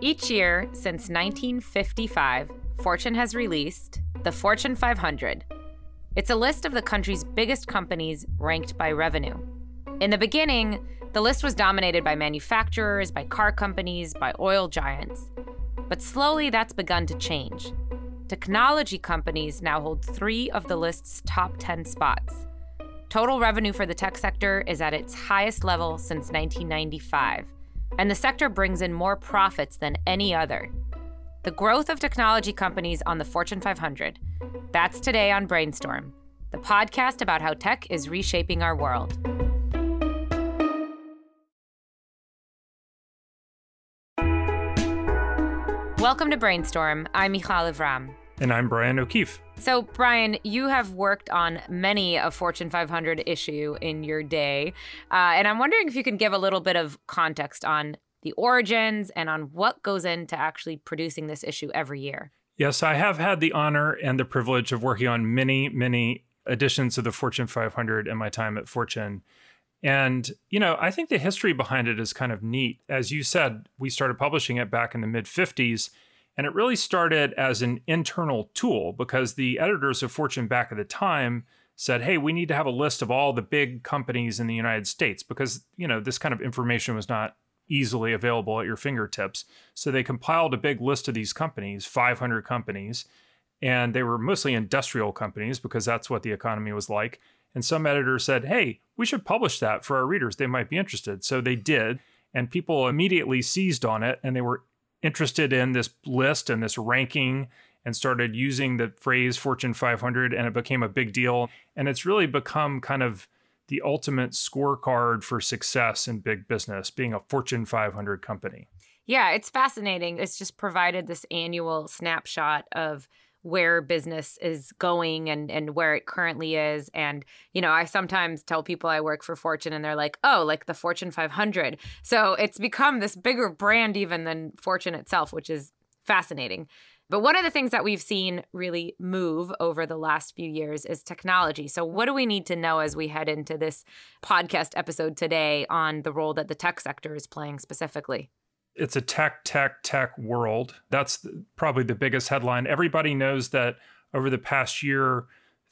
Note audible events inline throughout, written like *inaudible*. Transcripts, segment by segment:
Each year since 1955, Fortune has released the Fortune 500. It's a list of the country's biggest companies ranked by revenue. In the beginning, the list was dominated by manufacturers, by car companies, by oil giants. But slowly that's begun to change. Technology companies now hold three of the list's top 10 spots. Total revenue for the tech sector is at its highest level since 1995, and the sector brings in more profits than any other. The growth of technology companies on the Fortune 500. That's today on Brainstorm, the podcast about how tech is reshaping our world. Welcome to Brainstorm. I'm Michal Lev-Ram. And I'm Brian O'Keefe. So, Brian, you have worked on many a Fortune 500 issue in your day. Uh, and I'm wondering if you can give a little bit of context on the origins and on what goes into actually producing this issue every year. Yes, I have had the honor and the privilege of working on many, many editions of the Fortune 500 in my time at Fortune. And, you know, I think the history behind it is kind of neat. As you said, we started publishing it back in the mid 50s. And it really started as an internal tool because the editors of Fortune back at the time said, hey, we need to have a list of all the big companies in the United States because, you know, this kind of information was not easily available at your fingertips. So they compiled a big list of these companies, 500 companies, and they were mostly industrial companies because that's what the economy was like. And some editors said, hey, we should publish that for our readers. They might be interested. So they did. And people immediately seized on it and they were interested in this list and this ranking and started using the phrase Fortune 500 and it became a big deal. And it's really become kind of the ultimate scorecard for success in big business, being a Fortune 500 company. Yeah, it's fascinating. It's just provided this annual snapshot of where business is going and and where it currently is and you know i sometimes tell people i work for fortune and they're like oh like the fortune 500 so it's become this bigger brand even than fortune itself which is fascinating but one of the things that we've seen really move over the last few years is technology. So, what do we need to know as we head into this podcast episode today on the role that the tech sector is playing specifically? It's a tech, tech, tech world. That's probably the biggest headline. Everybody knows that over the past year,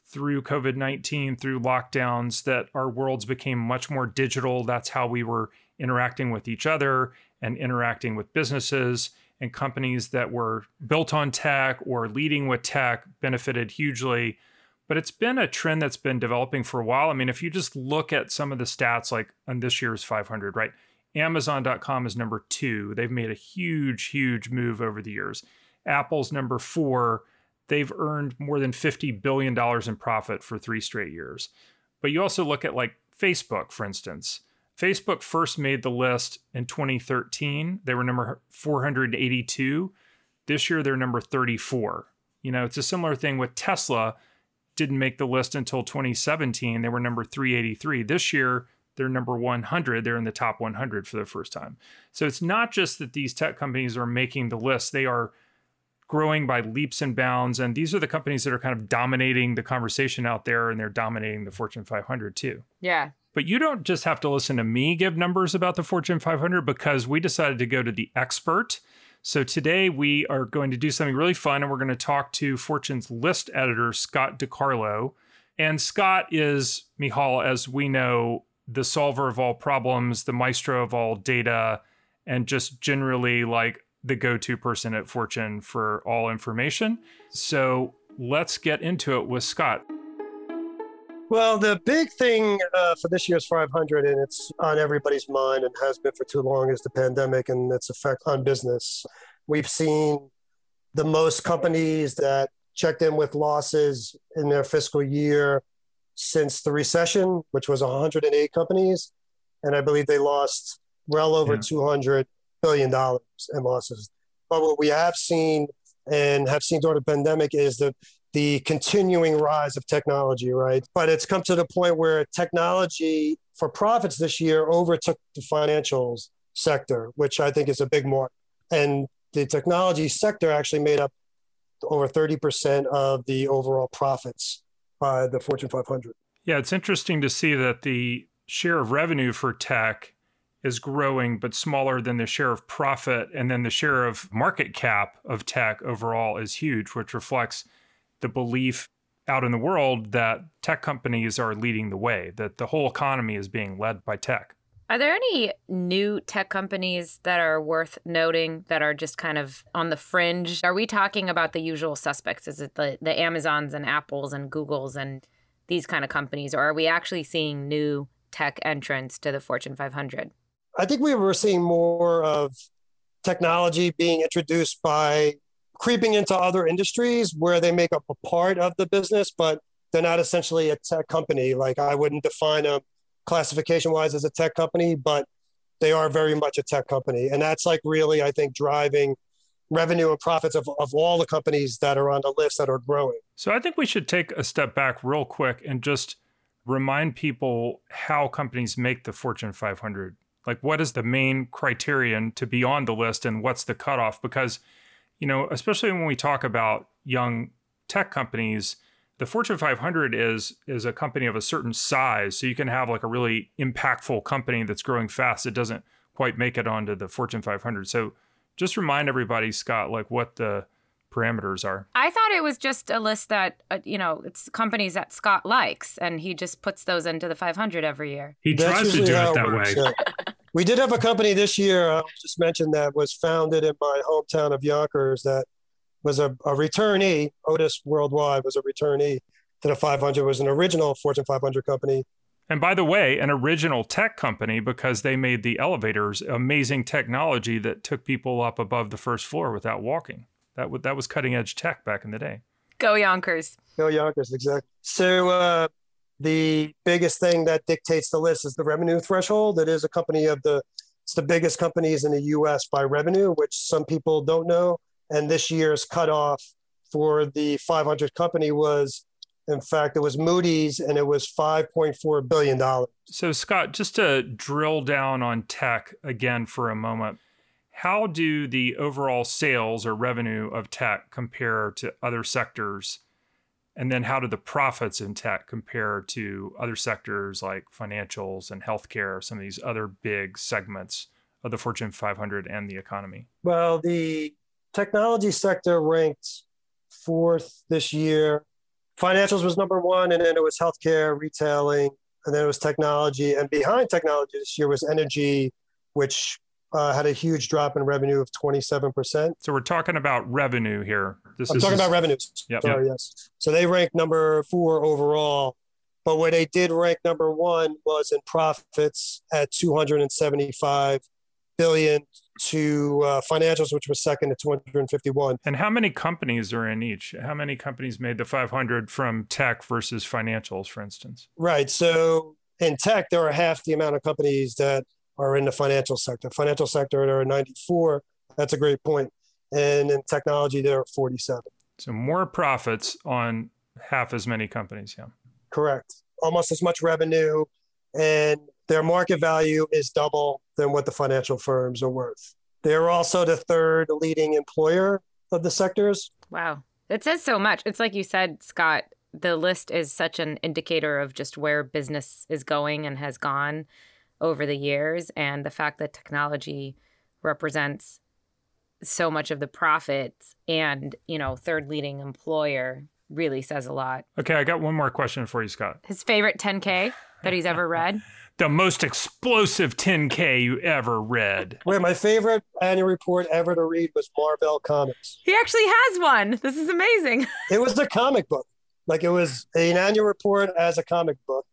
through COVID 19, through lockdowns, that our worlds became much more digital. That's how we were interacting with each other and interacting with businesses. And companies that were built on tech or leading with tech benefited hugely. But it's been a trend that's been developing for a while. I mean, if you just look at some of the stats, like on this year's 500, right? Amazon.com is number two. They've made a huge, huge move over the years. Apple's number four. They've earned more than $50 billion in profit for three straight years. But you also look at like Facebook, for instance. Facebook first made the list in 2013. They were number 482. This year, they're number 34. You know, it's a similar thing with Tesla. Didn't make the list until 2017. They were number 383. This year, they're number 100 they're in the top 100 for the first time. So it's not just that these tech companies are making the list they are growing by leaps and bounds and these are the companies that are kind of dominating the conversation out there and they're dominating the fortune 500 too. Yeah. But you don't just have to listen to me give numbers about the fortune 500 because we decided to go to the expert. So today we are going to do something really fun and we're going to talk to fortune's list editor scott decarlo and Scott is, Michal, as we know, the solver of all problems, the maestro of all data, and just generally like the go to person at Fortune for all information. So let's get into it with Scott. Well, the big thing uh, for this year's 500, and it's on everybody's mind and has been for too long, is the pandemic and its effect on business. We've seen the most companies that checked in with losses in their fiscal year since the recession, which was 108 companies, and I believe they lost well over yeah. 200 billion dollars in losses. But what we have seen and have seen during the pandemic is the the continuing rise of technology, right? But it's come to the point where technology for profits this year overtook the financials sector, which I think is a big mark. And the technology sector actually made up over 30% of the overall profits by the Fortune 500. Yeah, it's interesting to see that the share of revenue for tech is growing, but smaller than the share of profit. And then the share of market cap of tech overall is huge, which reflects the belief out in the world that tech companies are leading the way, that the whole economy is being led by tech. Are there any new tech companies that are worth noting that are just kind of on the fringe? Are we talking about the usual suspects? Is it the, the Amazons and Apples and Googles and these kind of companies? Or are we actually seeing new tech entrants to the Fortune 500? I think we were seeing more of technology being introduced by creeping into other industries where they make up a part of the business, but they're not essentially a tech company. Like I wouldn't define them classification wise as a tech company, but they are very much a tech company. And that's like really, I think, driving revenue and profits of, of all the companies that are on the list that are growing. So I think we should take a step back real quick and just remind people how companies make the Fortune 500 like, what is the main criterion to be on the list and what's the cutoff? Because, you know, especially when we talk about young tech companies, the Fortune 500 is is a company of a certain size. So you can have like a really impactful company that's growing fast. It doesn't quite make it onto the Fortune 500. So just remind everybody, Scott, like what the parameters are. I thought it was just a list that uh, you know it's companies that Scott likes, and he just puts those into the 500 every year. He That's tries to do it that way. Yeah. we did have a company this year. I just mentioned that was founded in my hometown of Yonkers. That was a, a returnee. Otis Worldwide was a returnee to the 500. Was an original Fortune 500 company. And by the way, an original tech company because they made the elevators amazing technology that took people up above the first floor without walking. That w- that was cutting edge tech back in the day. Go Yonkers. Go Yonkers, exactly. So uh, the biggest thing that dictates the list is the revenue threshold. It is a company of the it's the biggest companies in the U.S. by revenue, which some people don't know. And this year's cutoff for the 500 company was, in fact, it was Moody's, and it was 5.4 billion dollars. So Scott, just to drill down on tech again for a moment how do the overall sales or revenue of tech compare to other sectors? And then how do the profits in tech compare to other sectors like financials and healthcare, some of these other big segments of the Fortune 500 and the economy? Well, the technology sector ranked fourth this year. Financials was number one, and then it was healthcare, retailing, and then it was technology. And behind technology this year was energy, which uh, had a huge drop in revenue of 27%. So we're talking about revenue here. This I'm is talking about revenues. Yep. Sorry, yep. yes. So they ranked number four overall. But where they did rank number one was in profits at 275 billion to uh, financials, which was second at 251. And how many companies are in each? How many companies made the 500 from tech versus financials, for instance? Right. So in tech, there are half the amount of companies that are in the financial sector. Financial sector, there are 94. That's a great point. And in technology, there are 47. So more profits on half as many companies. Yeah. Correct. Almost as much revenue. And their market value is double than what the financial firms are worth. They're also the third leading employer of the sectors. Wow. It says so much. It's like you said, Scott, the list is such an indicator of just where business is going and has gone over the years and the fact that technology represents so much of the profits and you know third leading employer really says a lot okay i got one more question for you scott his favorite 10k that he's ever read *laughs* the most explosive 10k you ever read. Wait my favorite annual report ever to read was marvel comics. He actually has one. This is amazing. *laughs* It was a comic book. Like it was an annual report as a comic book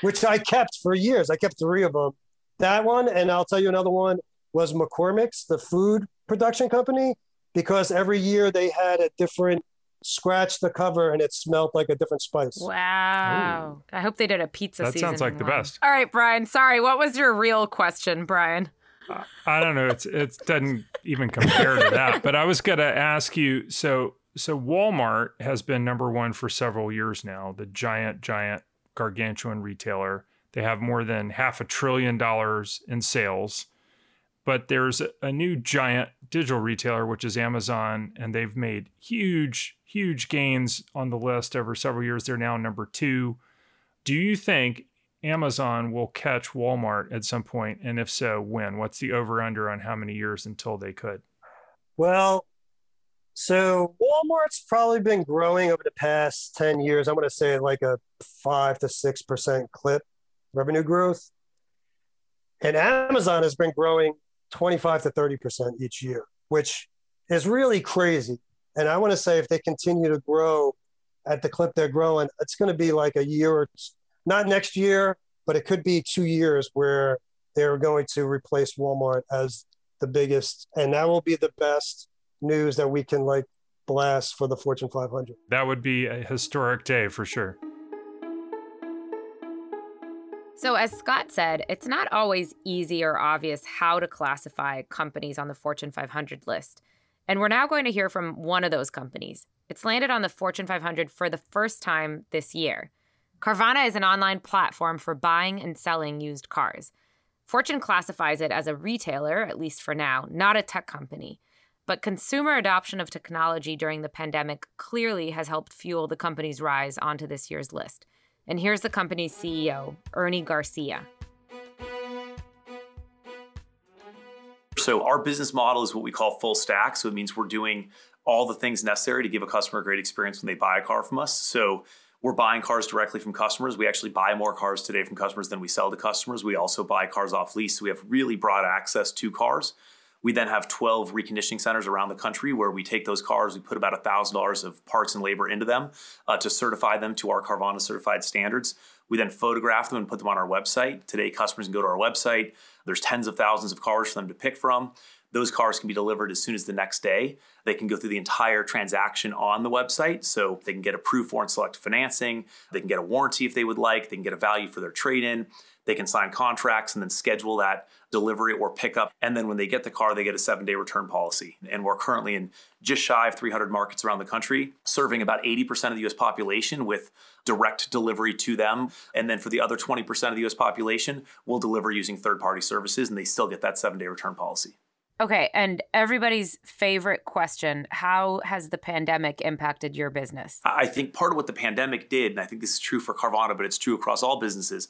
which I kept for years. I kept three of them. That one, and I'll tell you another one was McCormick's, the food production company, because every year they had a different scratch the cover and it smelled like a different spice. Wow. Ooh. I hope they did a pizza That sounds like the best. All right, Brian. Sorry. What was your real question, Brian? Uh, I don't know. It's it doesn't even compare to that. But I was going to ask you so so Walmart has been number 1 for several years now, the giant giant gargantuan retailer. They have more than half a trillion dollars in sales. But there's a new giant digital retailer, which is Amazon, and they've made huge, huge gains on the list over several years. They're now number two. Do you think Amazon will catch Walmart at some point? And if so, when? What's the over under on how many years until they could? Well, so Walmart's probably been growing over the past 10 years. I'm going to say like a 5 to 6% clip revenue growth. And Amazon has been growing 25 to 30% each year, which is really crazy. And I want to say if they continue to grow at the clip they're growing, it's going to be like a year or not next year, but it could be two years where they're going to replace Walmart as the biggest. And that will be the best news that we can like blast for the Fortune 500. That would be a historic day for sure. So, as Scott said, it's not always easy or obvious how to classify companies on the Fortune 500 list. And we're now going to hear from one of those companies. It's landed on the Fortune 500 for the first time this year. Carvana is an online platform for buying and selling used cars. Fortune classifies it as a retailer, at least for now, not a tech company. But consumer adoption of technology during the pandemic clearly has helped fuel the company's rise onto this year's list. And here's the company's CEO, Ernie Garcia. So, our business model is what we call full stack. So, it means we're doing all the things necessary to give a customer a great experience when they buy a car from us. So, we're buying cars directly from customers. We actually buy more cars today from customers than we sell to customers. We also buy cars off lease. So, we have really broad access to cars. We then have 12 reconditioning centers around the country where we take those cars, we put about $1,000 of parts and labor into them uh, to certify them to our Carvana certified standards. We then photograph them and put them on our website. Today, customers can go to our website. There's tens of thousands of cars for them to pick from. Those cars can be delivered as soon as the next day. They can go through the entire transaction on the website. So they can get approved for and select financing. They can get a warranty if they would like. They can get a value for their trade in. They can sign contracts and then schedule that delivery or pickup. And then when they get the car, they get a seven day return policy. And we're currently in just shy of 300 markets around the country, serving about 80% of the US population with direct delivery to them. And then for the other 20% of the US population, we'll deliver using third party services and they still get that seven day return policy. Okay, and everybody's favorite question How has the pandemic impacted your business? I think part of what the pandemic did, and I think this is true for Carvana, but it's true across all businesses,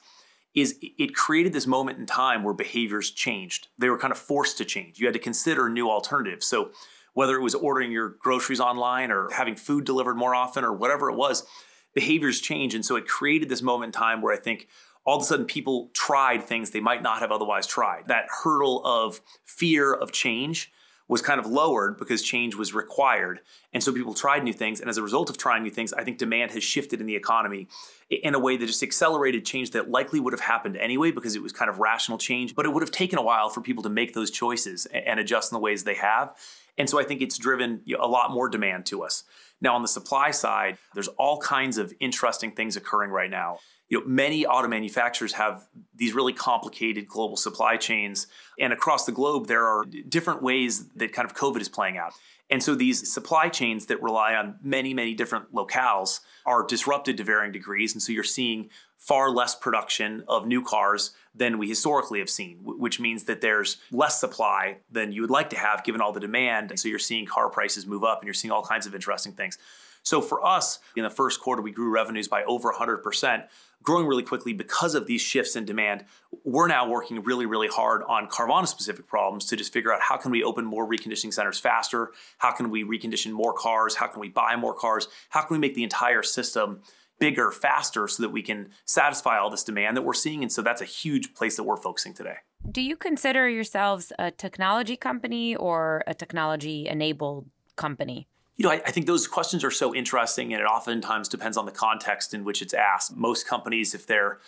is it created this moment in time where behaviors changed. They were kind of forced to change. You had to consider new alternatives. So, whether it was ordering your groceries online or having food delivered more often or whatever it was, behaviors change. And so it created this moment in time where I think all of a sudden people tried things they might not have otherwise tried. That hurdle of fear of change was kind of lowered because change was required. And so people tried new things. And as a result of trying new things, I think demand has shifted in the economy in a way that just accelerated change that likely would have happened anyway because it was kind of rational change. But it would have taken a while for people to make those choices and adjust in the ways they have. And so I think it's driven a lot more demand to us. Now, on the supply side, there's all kinds of interesting things occurring right now you know, many auto manufacturers have these really complicated global supply chains. And across the globe, there are different ways that kind of COVID is playing out. And so these supply chains that rely on many, many different locales are disrupted to varying degrees. And so you're seeing far less production of new cars than we historically have seen, which means that there's less supply than you would like to have given all the demand. And so you're seeing car prices move up and you're seeing all kinds of interesting things. So for us, in the first quarter, we grew revenues by over 100%, growing really quickly because of these shifts in demand. We're now working really, really hard on Carvana specific problems to just figure out how can we open more reconditioning centers faster? How can we recondition more cars? How can we buy more cars? How can we make the entire system bigger, faster so that we can satisfy all this demand that we're seeing? And so that's a huge place that we're focusing today. Do you consider yourselves a technology company or a technology enabled company? You know, I, I, think those questions are so interesting, and it oftentimes depends on the context in which it's asked. Most companies, if they're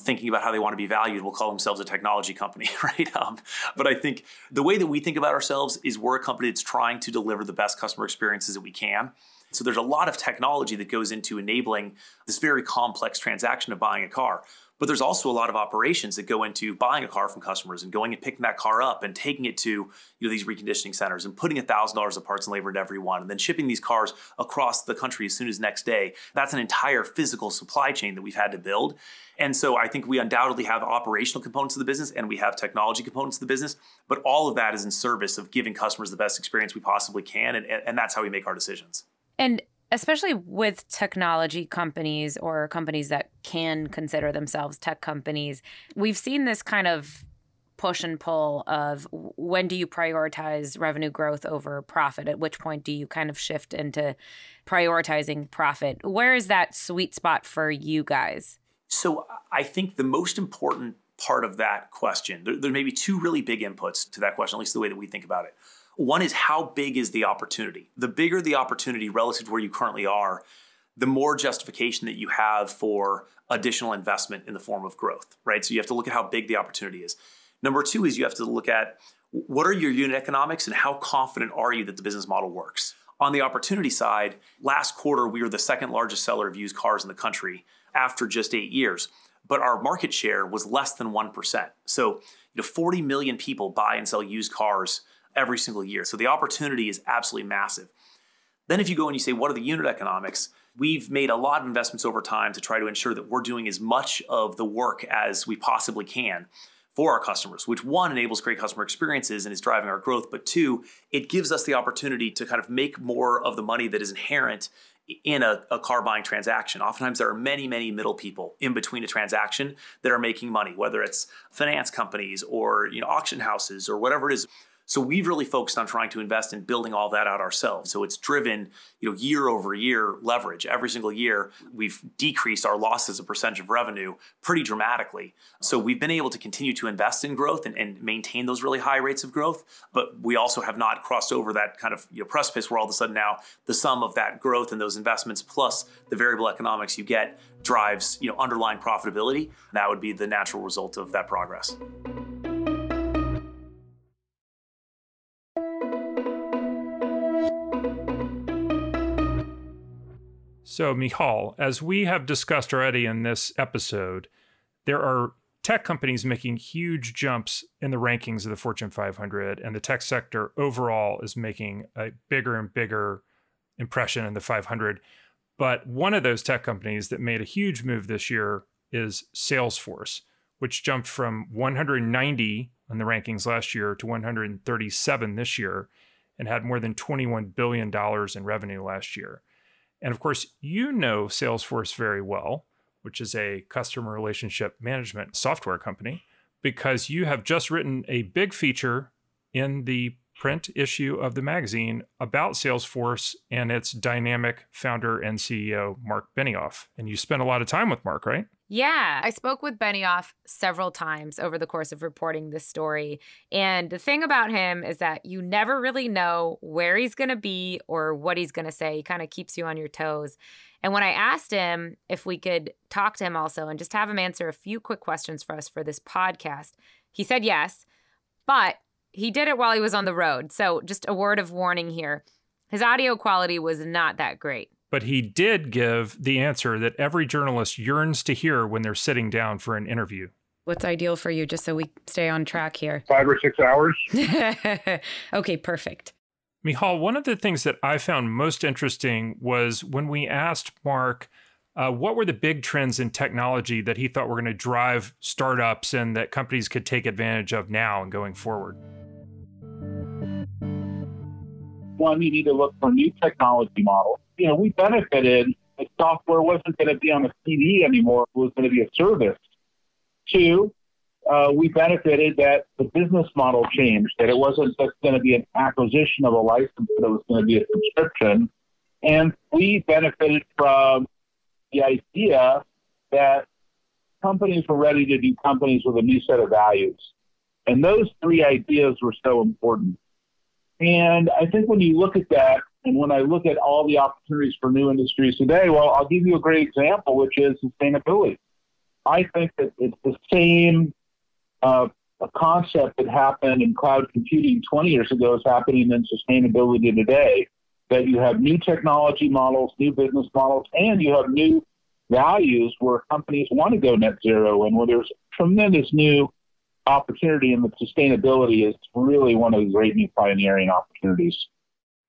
thinking about how they want to be valued, will call themselves a technology company, *laughs* right? Um, but I think the way that we think about ourselves is we're a company that's trying to deliver the best customer experiences that we can. So there's a lot of technology that goes into enabling this very complex transaction of buying a car. But there's also a lot of operations that go into buying a car from customers and going and picking that car up and taking it to you know these reconditioning centers and putting thousand dollars of parts and labor into every one and then shipping these cars across the country as soon as next day. That's an entire physical supply chain that we've had to build. And so I think we undoubtedly have operational components of the business and we have technology components of the business, but all of that is in service of giving customers the best experience we possibly can. And, and that's how we make our decisions. And especially with technology companies or companies that can consider themselves tech companies, we've seen this kind of push and pull of when do you prioritize revenue growth over profit? At which point do you kind of shift into prioritizing profit? Where is that sweet spot for you guys? So I think the most important part of that question, there, there may be two really big inputs to that question, at least the way that we think about it. One is how big is the opportunity? The bigger the opportunity relative to where you currently are, the more justification that you have for additional investment in the form of growth, right? So you have to look at how big the opportunity is. Number two is you have to look at what are your unit economics and how confident are you that the business model works? On the opportunity side, last quarter we were the second largest seller of used cars in the country after just eight years, but our market share was less than 1%. So, you know, 40 million people buy and sell used cars every single year. So the opportunity is absolutely massive. Then, if you go and you say, what are the unit economics? We've made a lot of investments over time to try to ensure that we're doing as much of the work as we possibly can for our customers, which one enables great customer experiences and is driving our growth, but two, it gives us the opportunity to kind of make more of the money that is inherent in a, a, car buying transaction. Oftentimes, there are many, many middle people in between a transaction that are making money, whether it's finance companies or you know auction houses or whatever it is. So we've really focused on trying to invest in building all that out ourselves. So it's driven, you know, year over year leverage. Every single year, we've decreased our losses as a percentage of revenue pretty dramatically. So we've been able to continue to invest in growth and, and maintain those really high rates of growth. But we also have not crossed over that kind of you know, precipice where all of a sudden now the sum of that growth and those investments plus the variable economics you get drives you know underlying profitability. That would be the natural result of that progress. So, Michal, as we have discussed already in this episode, there are tech companies making huge jumps in the rankings of the Fortune 500, and the tech sector overall is making a bigger and bigger impression in the 500. But one of those tech companies that made a huge move this year is Salesforce, which jumped from 190 in the rankings last year to 137 this year and had more than $21 billion in revenue last year. And of course, you know Salesforce very well, which is a customer relationship management software company, because you have just written a big feature in the print issue of the magazine about Salesforce and its dynamic founder and CEO, Marc Benioff. And you spent a lot of time with Marc, right? Yeah, I spoke with Benioff several times over the course of reporting this story. And the thing about him is that you never really know where he's going to be or what he's going to say. He kind of keeps you on your toes. And when I asked him if we could talk to him also and just have him answer a few quick questions for us for this podcast, he said yes, but he did it while he was on the road. So just a word of warning here his audio quality was not that great but he did give the answer that every journalist yearns to hear when they're sitting down for an interview. What's ideal for you, just so we stay on track here? Five or six hours. *laughs* okay, perfect. Michal, one of the things that I found most interesting was when we asked Marc uh, what were the big trends in technology that he thought were going to drive startups and that companies could take advantage of now and going forward. One, you need to look for new technology models you know, we benefited. The software wasn't going to be on a CD anymore; it was going to be a service. Two, uh, we benefited that the business model changed; that it wasn't just going to be an acquisition of a license, but it was going to be a subscription. And we benefited from the idea that companies were ready to do companies with a new set of values. And those three ideas were so important. And I think when you look at that, and when I look at all the opportunities for new industries today, well, I'll give you a great example, which is sustainability. I think that it's the same uh, concept that happened in cloud computing 20 years ago is happening in sustainability today. That you have new technology models, new business models, and you have new values where companies want to go net zero and where there's tremendous new opportunity and the sustainability is really one of the great new pioneering opportunities.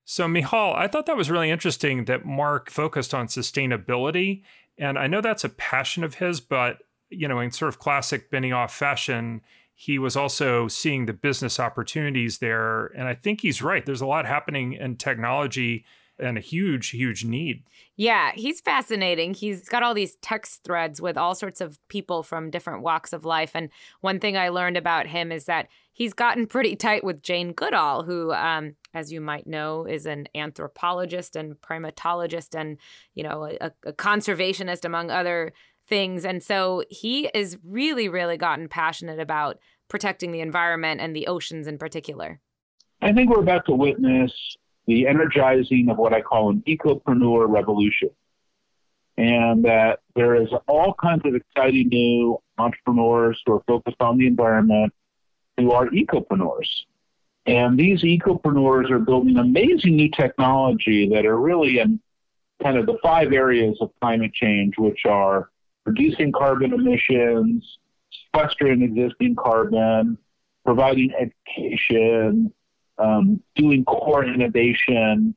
So, Michal, I thought that was really interesting that Marc focused on sustainability. And I know that's a passion of his, but, you know, in sort of classic Benioff fashion, he was also seeing the business opportunities there. And I think he's right. There's a lot happening in technology, and a huge, huge need. Yeah, he's fascinating. He's got all these text threads with all sorts of people from different walks of life. And one thing I learned about him is that he's gotten pretty *laughs* tight with Jane Goodall, who, um, as you might know, is an anthropologist and primatologist and, you know, a, a conservationist, among other things. And so he is really, really gotten passionate about protecting the environment and the oceans in particular. I think we're about to witness the energizing of what I call an ecopreneur revolution. And that there is all kinds of exciting new entrepreneurs who are focused on the environment who are ecopreneurs. And these ecopreneurs are building amazing new technology that are really in kind of the five areas of climate change, which are reducing carbon emissions, sequestering existing carbon, providing education, um, doing core innovation,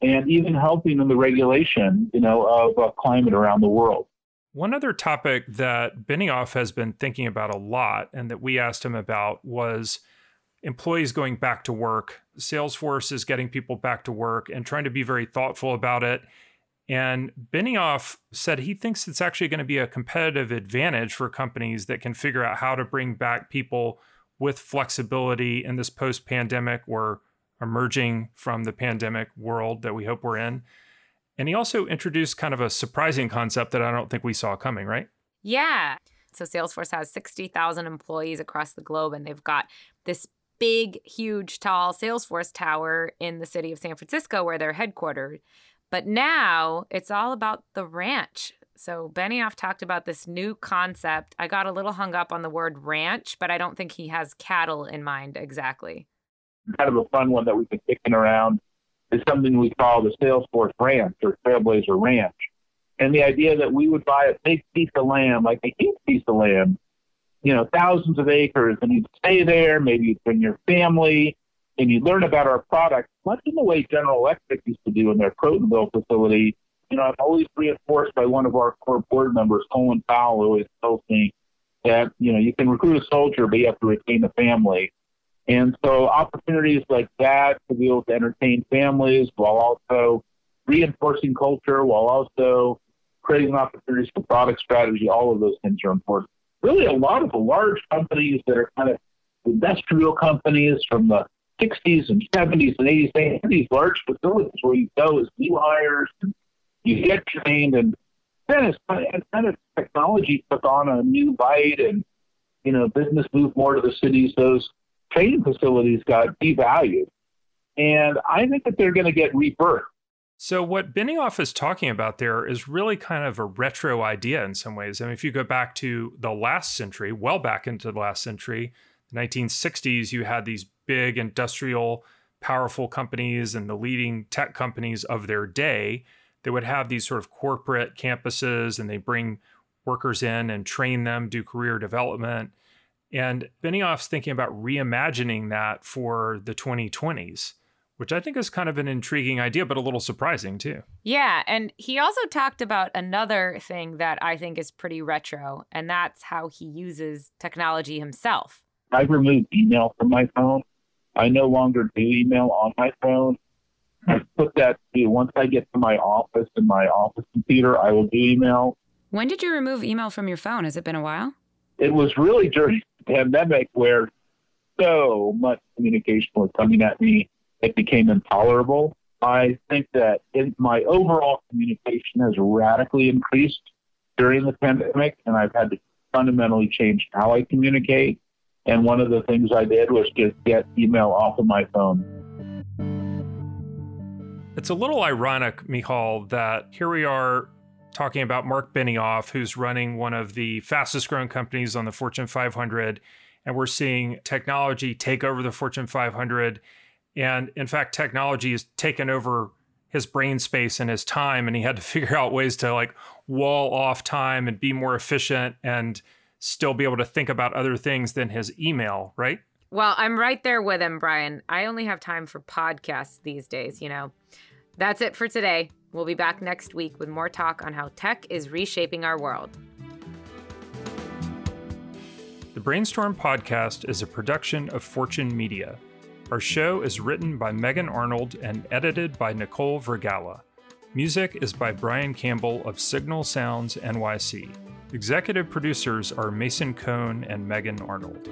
and even helping in the regulation, you know, of uh, climate around the world. One other topic that Benioff has been thinking about a lot and that we asked him about was employees going back to work. Salesforce is getting people back to work and trying to be very thoughtful about it. And Benioff said he thinks it's actually going to be a competitive advantage for companies that can figure out how to bring back people with flexibility in this post pandemic or emerging from the pandemic world that we hope we're in. And he also introduced kind of a surprising concept that I don't think we saw coming, right? Yeah. So Salesforce has 60,000 employees across the globe, and they've got this big, huge, tall Salesforce tower in the city of San Francisco where they're headquartered. But now it's all about the ranch. So Benioff talked about this new concept. I got a little hung up on the word ranch, but I don't think he has cattle in mind exactly. Kind of a fun one that we've been kicking around is something we call the Salesforce Ranch or Trailblazer Ranch. And the idea that we would buy a big piece of land, like a huge piece of land, you know, thousands of acres, and you'd stay there, maybe you'd bring your family, and you learn about our product, much in the way General Electric used to do in their Crotonville facility you know, I'm always reinforced by one of our core board members, Colin Powell, who always tells me that, you know, you can recruit a soldier, but you have to retain the family. And so opportunities like that to be able to entertain families while also reinforcing culture, while also creating opportunities for product strategy, all of those things are important. Really, a lot of the large companies that are kind of industrial companies from the 60s and 70s and 80s, they have these large facilities where you go as new hires and you get trained, and then it's kind of technology took on a new bite, and you know, business moved more to the cities. Those training facilities got devalued, and I think that they're going to get rebirthed. So, what Benioff is talking about there is really kind of a retro idea in some ways. I mean, if you go back to the last century, well back into the last century, the 1960s, you had these big industrial, powerful companies and the leading tech companies of their day they would have these sort of corporate campuses and they bring workers in and train them, do career development. And Benioff's thinking about reimagining that for the 2020s, which I think is kind of an intriguing idea, but a little surprising too. Yeah. And he also talked about another thing that I think is pretty retro, and that's how he uses technology himself. I've removed email from my phone. I no longer do email on my phone. I put that to once I get to my office and my office computer, I will do email. When did you remove email from your phone? Has it been a while? It was really during the pandemic where so much communication was coming at me, it became intolerable. I think that in, my overall communication has radically increased during the pandemic, and I've had to fundamentally change how I communicate. And one of the things I did was just get email off of my phone. It's a little ironic, Michal, that here we are talking about Marc Benioff, who's running one of the fastest growing companies on the Fortune 500. And we're seeing technology take over the Fortune 500. And in fact, technology has taken over his brain space and his time. And he had to *laughs* figure out ways to like wall off time and be more efficient and still be able to think about other things than his email, right? Well, I'm right there with him, Brian. I only have time for podcasts these days, you know. That's it for today. We'll be back next week with more talk on how tech is reshaping our world. The Brainstorm podcast is a production of Fortune Media. Our show is written by Megan Arnold and edited by Nicole Vergala. Music is by Brian Campbell of Signal Sounds NYC. Executive producers are Mason Cohn and Megan Arnold.